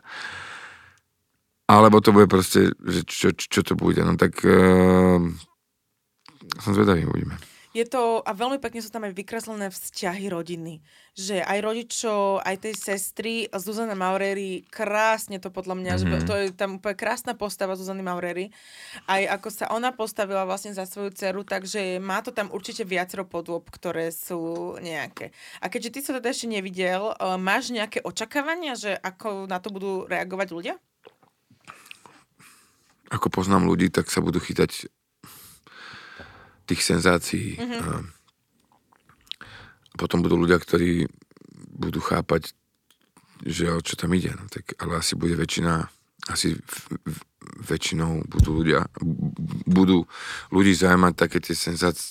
S3: Alebo to bude proste, že čo, čo to bude. No tak uh, som zvedavý, uvidíme
S1: je to, a veľmi pekne sú tam aj vykreslené vzťahy rodiny. Že aj rodičov, aj tej sestry, Zuzana Maureri, krásne to podľa mňa, mm-hmm. že mhm. to je tam úplne krásna postava Zuzany Maureri. Aj ako sa ona postavila vlastne za svoju dceru, takže má to tam určite viacero podôb, ktoré sú nejaké. A keďže ty sa teda ešte nevidel, eh, máš nejaké očakávania, že ako na to budú reagovať ľudia?
S3: Ako poznám ľudí, tak sa budú chytať tých senzácií. Mm-hmm. A potom budú ľudia, ktorí budú chápať, že o čo tam ide. No, tak, ale asi bude väčšina, asi v, v, väčšinou budú ľudia, budú ľudí zaujímať také tie senzácie,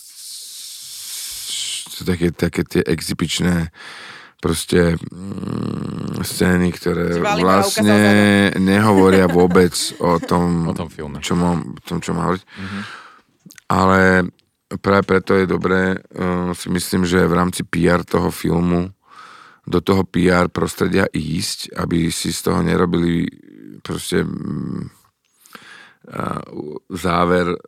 S3: také, také tie exibičné proste mm, scény, ktoré vlastne [LAUGHS] nehovoria vôbec o tom,
S2: o tom filme.
S3: Čo mám, tom, čo má hovoriť. Mm-hmm. Ale práve preto je dobré, uh, si myslím, že v rámci PR toho filmu do toho PR prostredia ísť, aby si z toho nerobili proste uh, záver uh,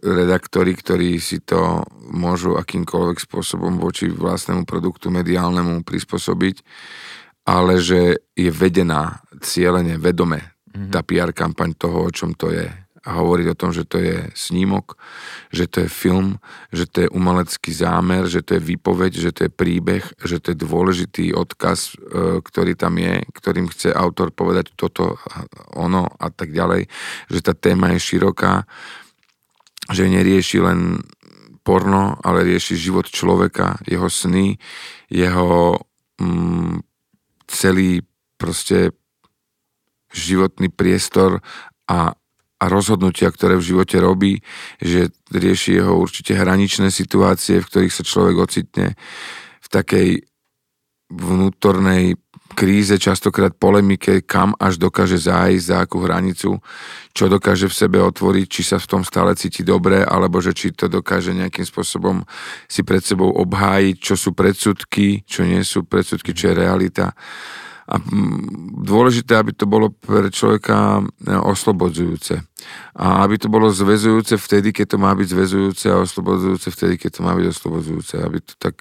S3: redaktori, ktorí si to môžu akýmkoľvek spôsobom voči vlastnému produktu mediálnemu prispôsobiť, ale že je vedená cieľene, vedome mm-hmm. tá PR kampaň toho, o čom to je a hovoriť o tom, že to je snímok, že to je film, že to je umelecký zámer, že to je výpoveď, že to je príbeh, že to je dôležitý odkaz, e, ktorý tam je, ktorým chce autor povedať toto, ono a tak ďalej, že tá téma je široká, že nerieši len porno, ale rieši život človeka, jeho sny, jeho mm, celý proste životný priestor a a rozhodnutia, ktoré v živote robí, že rieši jeho určite hraničné situácie, v ktorých sa človek ocitne v takej vnútornej kríze, častokrát polemike, kam až dokáže zájsť, za akú hranicu, čo dokáže v sebe otvoriť, či sa v tom stále cíti dobre, alebo že či to dokáže nejakým spôsobom si pred sebou obhájiť, čo sú predsudky, čo nie sú predsudky, čo je realita a mm, dôležité, aby to bolo pre človeka e, oslobodzujúce. A aby to bolo zväzujúce vtedy, keď to má byť zväzujúce a oslobodzujúce vtedy, keď to má byť oslobodzujúce. Aby to tak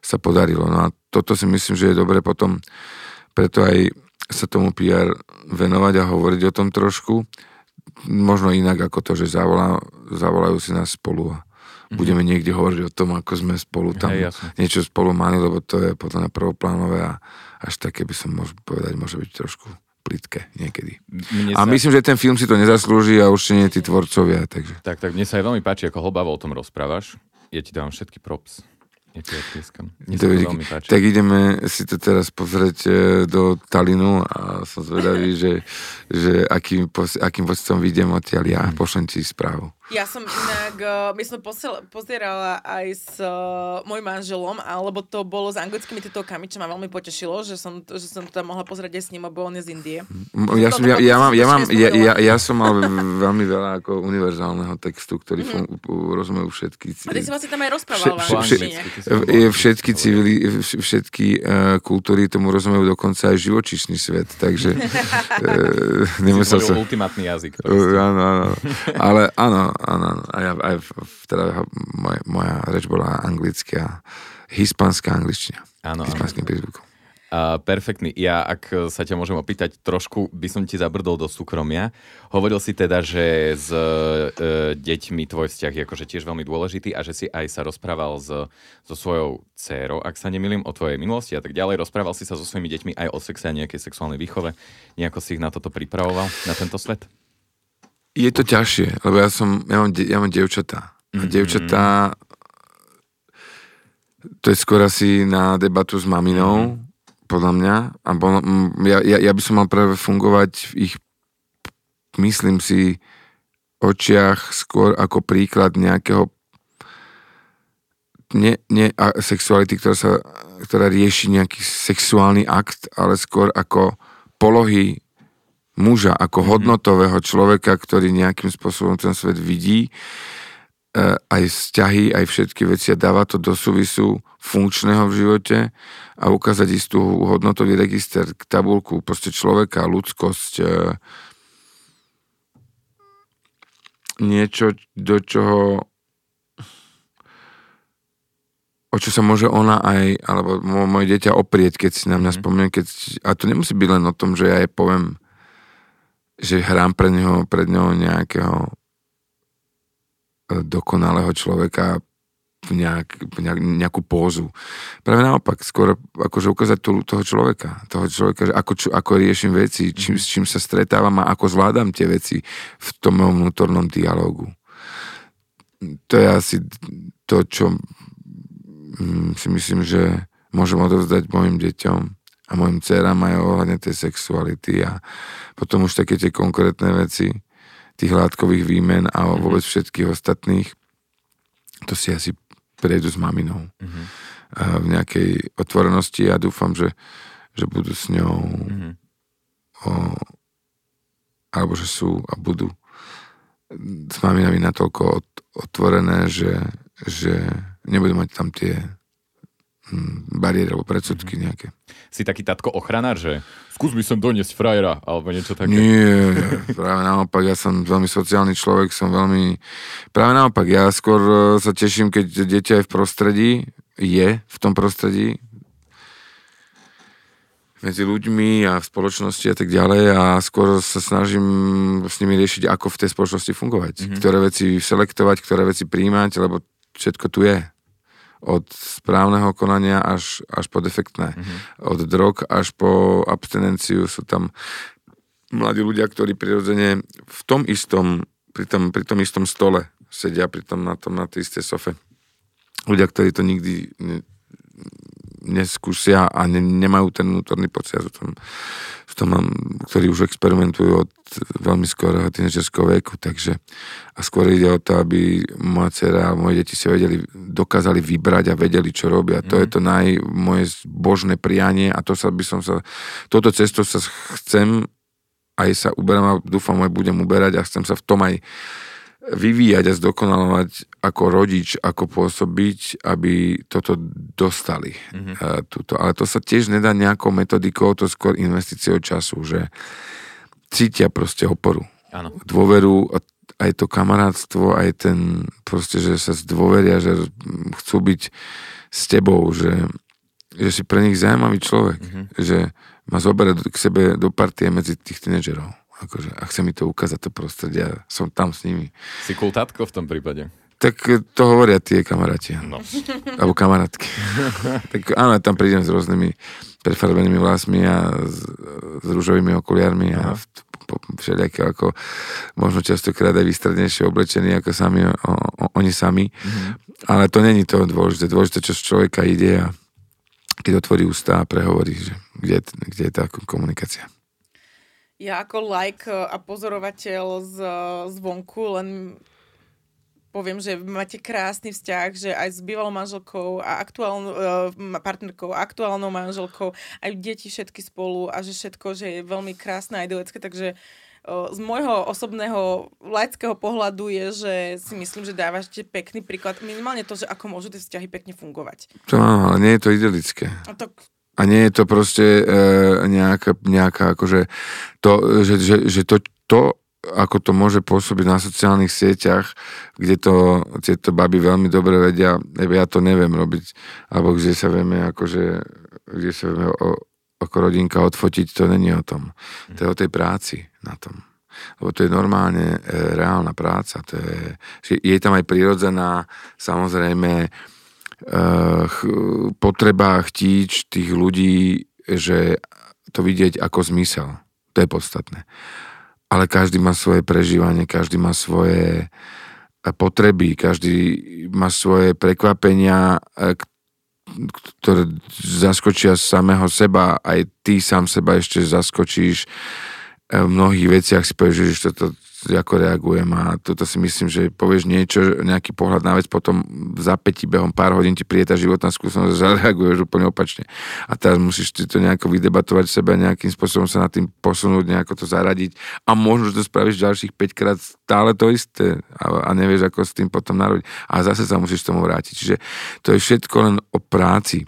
S3: sa podarilo. No a toto si myslím, že je dobre potom preto aj sa tomu PR venovať a hovoriť o tom trošku. Možno inak ako to, že zavolá, zavolajú si nás spolu a mm-hmm. budeme niekde hovoriť o tom, ako sme spolu tam Hej, niečo spolu mali, lebo to je potom na prvoplánové a až také by som môžu povedať, môže byť trošku plitké niekedy. Mne a sa... myslím, že ten film si to nezaslúži a určite nie tí tvorcovia. Takže.
S2: Tak, tak, mne sa aj veľmi páči, ako hlbavo o tom rozprávaš. Ja ti dávam všetky props. Ja ti páči.
S3: Tak ideme si to teraz pozrieť e, do Talinu a som zvedavý, [LAUGHS] že, že akým, akým pocitom vidiem odtiaľ ja. Mm. Pošlem ti správu.
S1: Ja som inak, uh, my sme posiel, pozerala aj s uh, môjim manželom, alebo to bolo s anglickými titulkami, čo ma veľmi potešilo, že som, že som to tam mohla pozrieť aj s ním, lebo on je z Indie.
S3: Ja, som, ja, ja, mám, ja, mám, ja, ja, ja som mal veľmi veľa ako univerzálneho textu, ktorý mm-hmm. rozumejú všetky.
S1: A ty si vlastne tam aj rozprával
S3: vš, všetky civili, všetky uh, kultúry tomu rozumejú dokonca aj živočišný svet, takže uh, [LAUGHS]
S2: nemusel sa... ultimátny jazyk.
S3: Áno, áno. Ale áno, áno, aj, aj teda moja, moja reč bola anglická, hispánska angličtina. Áno, Hispánskym prízvukom.
S2: Uh, perfektný. Ja, ak sa ťa môžem opýtať, trošku by som ti zabrdol do súkromia. Hovoril si teda, že s uh, deťmi tvoj vzťah je akože tiež veľmi dôležitý a že si aj sa rozprával s, so svojou dcérou, ak sa nemýlim, o tvojej minulosti a tak ďalej. Rozprával si sa so svojimi deťmi aj o sexe a nejakej sexuálnej výchove. Nejako si ich na toto pripravoval, na tento svet?
S3: Je to ťažšie, lebo ja som, ja mám, ja mám devčatá. A mm-hmm. devčatá, to je skôr asi na debatu s maminou, mm-hmm. podľa mňa. A bol, ja, ja, ja by som mal práve fungovať v ich, myslím si, očiach skôr ako príklad nejakého nie, nie a sexuality, ktorá, sa, ktorá rieši nejaký sexuálny akt, ale skôr ako polohy muža, ako mm-hmm. hodnotového človeka, ktorý nejakým spôsobom ten svet vidí, e, aj vzťahy, aj všetky veci a dáva to do súvisu funkčného v živote a ukázať istú hodnotový register, tabulku, proste človeka, ľudskosť, e, niečo, do čoho o čo sa môže ona aj, alebo moje dieťa oprieť, keď si na mňa mm. spomenie, keď, a to nemusí byť len o tom, že ja jej poviem, že hrám pre neho, pred ňou nejakého e, dokonalého človeka v nejak, nejak, nejakú pózu. Práve naopak, skôr akože ukázať tú, toho človeka, toho človeka, že ako, čo, ako riešim veci, čím, s čím sa stretávam a ako zvládam tie veci v tom mojom vnútornom dialogu. To je asi to, čo mm, si myslím, že môžem odovzdať mojim deťom a mojim dcerám aj ohľadne tej sexuality a potom už také tie konkrétne veci tých látkových výmen a mm-hmm. vôbec všetkých ostatných to si asi prejdu s maminou mm-hmm. v nejakej otvorenosti a dúfam, že, že budú s ňou mm-hmm. o, alebo že sú a budú s maminami natoľko otvorené, že, že nebudú mať tam tie bariéry alebo predsudky mm-hmm. nejaké
S2: si taký tatko ochranár, že skús by som doniesť frajera, alebo niečo také?
S3: Nie, [LAUGHS] práve naopak, ja som veľmi sociálny človek, som veľmi... Práve naopak, ja skôr e, sa teším, keď dieťa je v prostredí, je v tom prostredí, medzi ľuďmi a v spoločnosti a tak ďalej a skôr sa snažím s nimi riešiť, ako v tej spoločnosti fungovať. Mm-hmm. Ktoré veci selektovať, ktoré veci príjmať, lebo všetko tu je od správneho konania až, až po defektné. Mm-hmm. Od drog až po abstinenciu sú tam mladí ľudia, ktorí prirodzene v tom istom, pri tom, pri tom istom stole sedia pri tom, na, tom, na tej istej sofe. Ľudia, ktorí to nikdy neskúsia a ne, nemajú ten vnútorný pocit. Ja tom, tom mám, ktorí už experimentujú od veľmi skorého tínedžerského veku, takže a skôr ide o to, aby moja dcera a moje deti si vedeli, dokázali vybrať a vedeli, čo robia. Mm. To je mhm. to naj, moje božné prianie a to sa by som sa, toto cesto sa chcem aj sa uberám a dúfam aj budem uberať a chcem sa v tom aj vyvíjať a zdokonalovať ako rodič, ako pôsobiť, aby toto dostali. Mm-hmm. Uh, tuto. Ale to sa tiež nedá nejakou metodikou, to skôr investíciou času, že cítia proste oporu. Áno. Dôveru, aj to kamarátstvo, aj ten proste, že sa zdôveria, že chcú byť s tebou, že, že si pre nich zaujímavý človek, mm-hmm. že ma zoberie k sebe do partie medzi tých tínedžerov. Akože, a chce mi to ukázať to prostredie a som tam s nimi.
S2: Si kultátko v tom prípade?
S3: Tak e, to hovoria tie kamaráti. No. [LAUGHS] Alebo kamarátky. [LAUGHS] tak áno, tam prídem s rôznymi prefarbenými vlasmi a s, s rúžovými okuliarmi a v, po, všelijaké ako možno častokrát aj výstrednejšie oblečení ako sami, o, o, oni sami. Mm-hmm. Ale to není to dôležité. Dôležité, čo z človeka ide a keď otvorí ústa a prehovorí, že kde, kde je tá komunikácia.
S1: Ja ako like a pozorovateľ z, zvonku len poviem, že máte krásny vzťah, že aj s bývalou manželkou a aktuálnou uh, partnerkou, aktuálnou manželkou, aj deti všetky spolu a že všetko, že je veľmi krásne a idylické, takže uh, z môjho osobného laického pohľadu je, že si myslím, že dávate pekný príklad. Minimálne to, že ako môžu tie vzťahy pekne fungovať.
S3: To áno, ale nie je to idylické.
S1: A to
S3: a nie je to proste e, nejaká, nejaká akože to, že, že, že to, to ako to môže pôsobiť na sociálnych sieťach, kde to tieto baby veľmi dobre vedia, ja to neviem robiť, alebo kde sa vieme akože, kde sa vieme o, ako rodinka odfotiť, to není o tom. To je o tej práci na tom. Lebo to je normálne e, reálna práca. To je, že je tam aj prirodzená, samozrejme, e, ch, potreba chtíč tých ľudí, že to vidieť ako zmysel. To je podstatné ale každý má svoje prežívanie, každý má svoje e, potreby, každý má svoje prekvapenia, e, ktoré zaskočia samého seba, aj ty sám seba ešte zaskočíš. E, v mnohých veciach si povieš, že toto ako reagujem a toto si myslím, že povieš niečo, nejaký pohľad na vec, potom za päti behom pár hodín ti príde tá životná skúsenosť zareaguješ úplne opačne. A teraz musíš si to nejako vydebatovať sebe, nejakým spôsobom sa na tým posunúť, nejako to zaradiť a možno, že to spravíš ďalších 5 krát stále to isté a, a nevieš, ako s tým potom narodiť. A zase sa musíš tomu vrátiť. Čiže to je všetko len o práci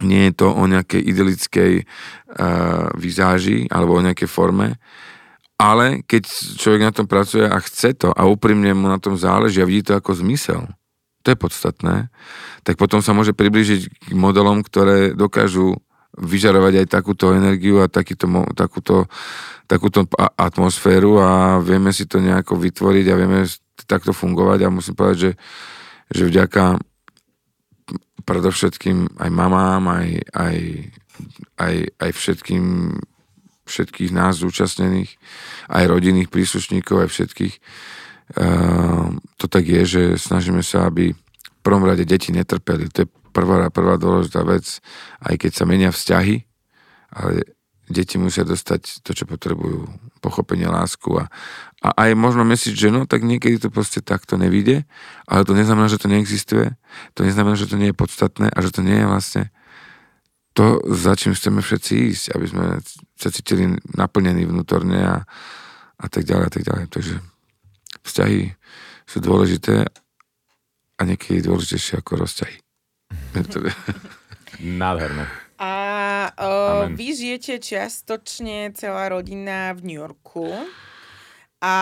S3: nie je to o nejakej idylickej uh, vizáži alebo o nejakej forme, ale keď človek na tom pracuje a chce to a úprimne mu na tom záleží a vidí to ako zmysel, to je podstatné, tak potom sa môže priblížiť k modelom, ktoré dokážu vyžarovať aj takúto energiu a takýto, takúto, takúto atmosféru a vieme si to nejako vytvoriť a vieme takto fungovať a musím povedať, že, že vďaka predovšetkým aj mamám, aj, aj, aj, aj všetkým všetkých nás zúčastnených, aj rodinných príslušníkov, aj všetkých. Ehm, to tak je, že snažíme sa, aby v prvom rade deti netrpeli. To je prvá, prvá dôležitá vec, aj keď sa menia vzťahy, ale deti musia dostať to, čo potrebujú, pochopenie, lásku a, a aj možno myslieť, že no, tak niekedy to proste takto nevíde, ale to neznamená, že to neexistuje, to neznamená, že to nie je podstatné a že to nie je vlastne to, za čím chceme všetci ísť, aby sme sa cítili naplnení vnútorne a, a tak ďalej a tak ďalej. Takže vzťahy sú dôležité a niekedy dôležitejšie ako rozťahy. [LAUGHS] [LAUGHS]
S2: Nádherné.
S1: A o, vy žijete čiastočne celá rodina v New Yorku. A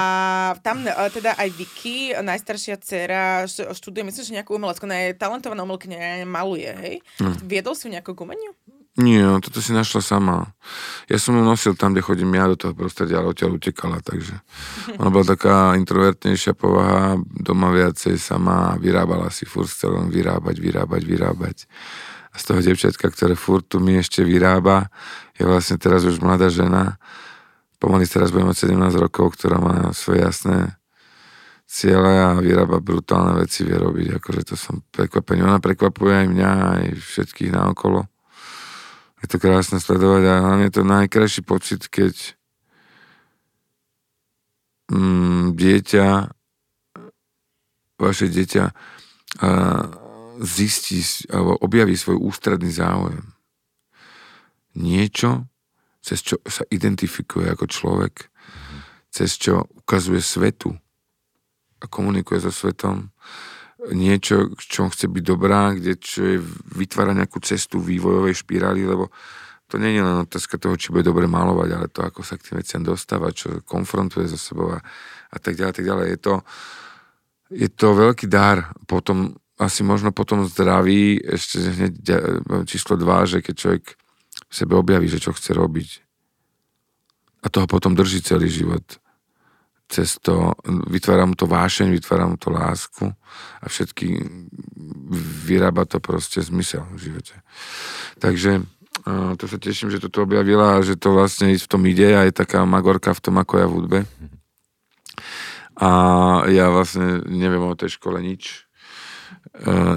S1: tam e, teda aj Vicky, najstaršia dcera, študuje, myslím, že nejakú umelecku, ona je talentovaná umelkyňa, maluje, hej? Hmm. Viedol si nejakú k umeniu?
S3: Nie, no, toto si našla sama. Ja som ju nosil tam, kde chodím ja do toho prostredia, ale odtiaľ utekala, takže ona bola taká introvertnejšia povaha, doma viacej sama, vyrábala si furt celom vyrábať, vyrábať, vyrábať. A z toho devčatka, ktoré furt tu mi ešte vyrába, je vlastne teraz už mladá žena, pomaly teraz budem mať 17 rokov, ktorá má svoje jasné ciele a vyrába brutálne veci, vie robiť, akože to som prekvapený. Ona prekvapuje aj mňa, aj všetkých naokolo. Je to krásne sledovať a hlavne je to najkrajší pocit, keď mm, dieťa, vaše dieťa a, zistí alebo objaví svoj ústredný záujem. Niečo, cez čo sa identifikuje ako človek, cez čo ukazuje svetu a komunikuje so svetom, niečo, čo chce byť dobrá, kde čo je, vytvára nejakú cestu vývojovej špirály, lebo to nie je len otázka toho, či bude dobre malovať, ale to, ako sa k tým veciam dostáva, čo konfrontuje so sebou a, a tak ďalej, tak ďalej. Je to, je to veľký dar. Potom, asi možno potom zdraví, ešte hneď číslo dva, že keď človek v sebe objaví, že čo chce robiť. A toho potom drží celý život. Cez to, vytvára mu to vášeň, vytvára mu to lásku a všetky, vyrába to proste zmysel v živote. Takže to sa teším, že toto objavila a že to vlastne v tom ide a je taká magorka v tom, ako ja v hudbe. A ja vlastne neviem o tej škole nič.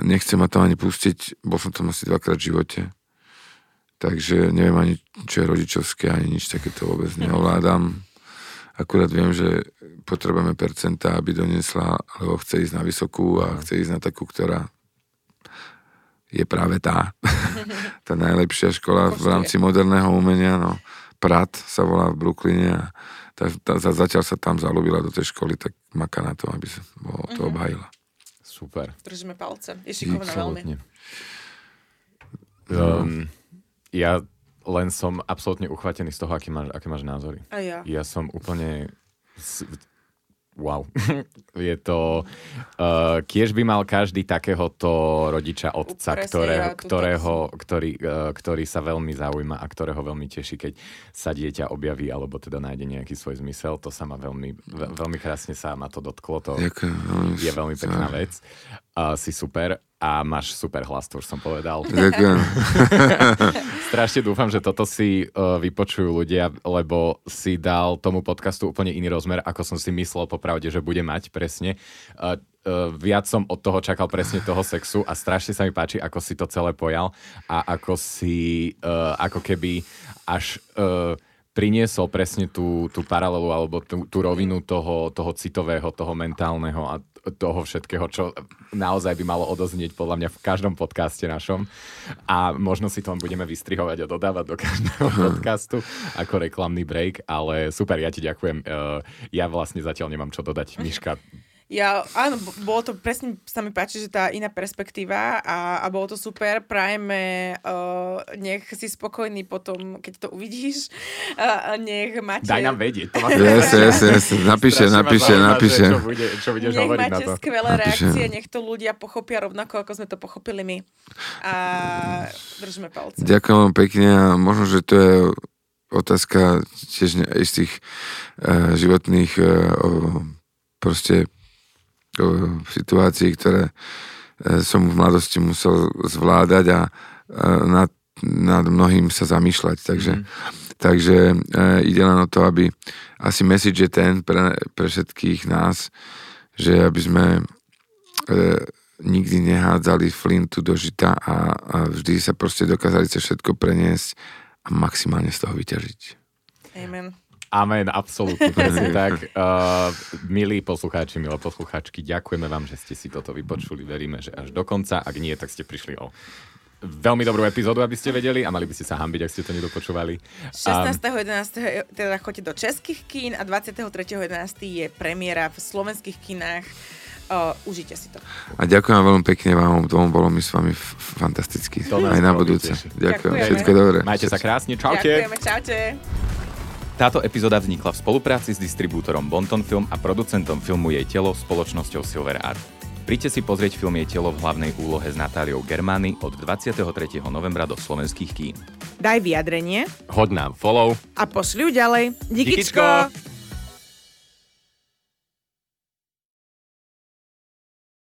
S3: Nechcem ma tam ani pustiť, bol som tam asi dvakrát v živote takže neviem ani, čo je rodičovské, ani nič takéto vôbec neovládam. Akurát viem, že potrebujeme percenta, aby doniesla, lebo chce ísť na vysokú a chce ísť na takú, ktorá je práve tá. [LAUGHS] tá najlepšia škola v rámci moderného umenia. No. Prat sa volá v Brooklyne a tá, tá, zatiaľ sa tam zalúbila do tej školy, tak maká na to, aby sa to mhm. obhajila.
S2: Super.
S1: Držíme palce. Je šikovná veľmi.
S2: Um, ja len som absolútne uchvatený z toho, aký máš, aké máš názory.
S1: A ja.
S2: Ja som úplne wow. [LAUGHS] je to... Uh, kiež by mal každý takéhoto rodiča, otca, Presne, ktorého, ja, ktorého, ktorý, uh, ktorý sa veľmi zaujíma a ktorého veľmi teší, keď sa dieťa objaví alebo teda nájde nejaký svoj zmysel. To sa ma veľmi, ve, veľmi krásne sa ma to dotklo. To Ďakujem. je veľmi pekná vec. Uh, si super a máš super hlas, to už som povedal. [LAUGHS]
S3: Ďakujem. [LAUGHS]
S2: Strašne dúfam, že toto si uh, vypočujú ľudia, lebo si dal tomu podcastu úplne iný rozmer, ako som si myslel popravde, že bude mať presne. Uh, uh, viac som od toho čakal presne toho sexu a strašne sa mi páči, ako si to celé pojal a ako si, uh, ako keby až... Uh, priniesol presne tú, tú paralelu alebo tú, tú rovinu toho, toho citového, toho mentálneho a toho všetkého, čo naozaj by malo odoznieť podľa mňa v každom podcaste našom. A možno si to budeme vystrihovať a dodávať do každého [LAUGHS] podcastu ako reklamný break, ale super, ja ti ďakujem. Ja vlastne zatiaľ nemám čo dodať. Miška,
S1: ja, áno, bolo to, presne sa mi páči, že tá iná perspektíva a, a bolo to super. Prajeme, uh, nech si spokojný potom, keď to uvidíš. Uh, nech máte...
S2: Daj nám vedieť. To
S3: yes, yes, yes. Napíše, napíše, napíše.
S2: Čo, bude, čo budeš
S1: nech
S2: hovoriť
S1: máte
S2: na to.
S1: skvelé napíše. reakcie, nech to ľudia pochopia rovnako, ako sme to pochopili my. A držíme palce.
S3: Ďakujem vám pekne a možno, že to je otázka tiež istých uh, životných uh, proste situácií, ktoré e, som v mladosti musel zvládať a nad, nad mnohým sa zamýšľať. Takže, mm. takže e, ide len o to, aby asi message je ten pre, pre všetkých nás, že aby sme e, nikdy nehádzali flintu do žita a, a vždy sa proste dokázali sa všetko preniesť a maximálne z toho vyťažiť.
S1: Amen.
S2: Amen, absolútne. [LAUGHS] tak, uh, milí poslucháči, milé poslucháčky, ďakujeme vám, že ste si toto vypočuli. Veríme, že až do konca. Ak nie, tak ste prišli o veľmi dobrú epizódu, aby ste vedeli a mali by ste sa hambiť, ak ste to nedopočúvali.
S1: 16.11. teda chodíte do českých kín a 23.11. je premiéra v slovenských kinách. Uh, užite si to.
S3: A ďakujem veľmi pekne vám dvom, bolo mi s vami fantasticky. To Aj na budúce. Ďakujem, všetko dobré.
S2: Majte sa krásne, čaute.
S1: Ďakujeme, čaute.
S2: Táto epizóda vznikla v spolupráci s distribútorom Bonton Film a producentom filmu Jej telo spoločnosťou Silver Art. Príďte si pozrieť film Jej telo v hlavnej úlohe s Natáliou Germány od 23. novembra do slovenských kín.
S1: Daj vyjadrenie.
S2: Hoď nám follow.
S1: A pošli ďalej. Díkyčko! Díkyčko.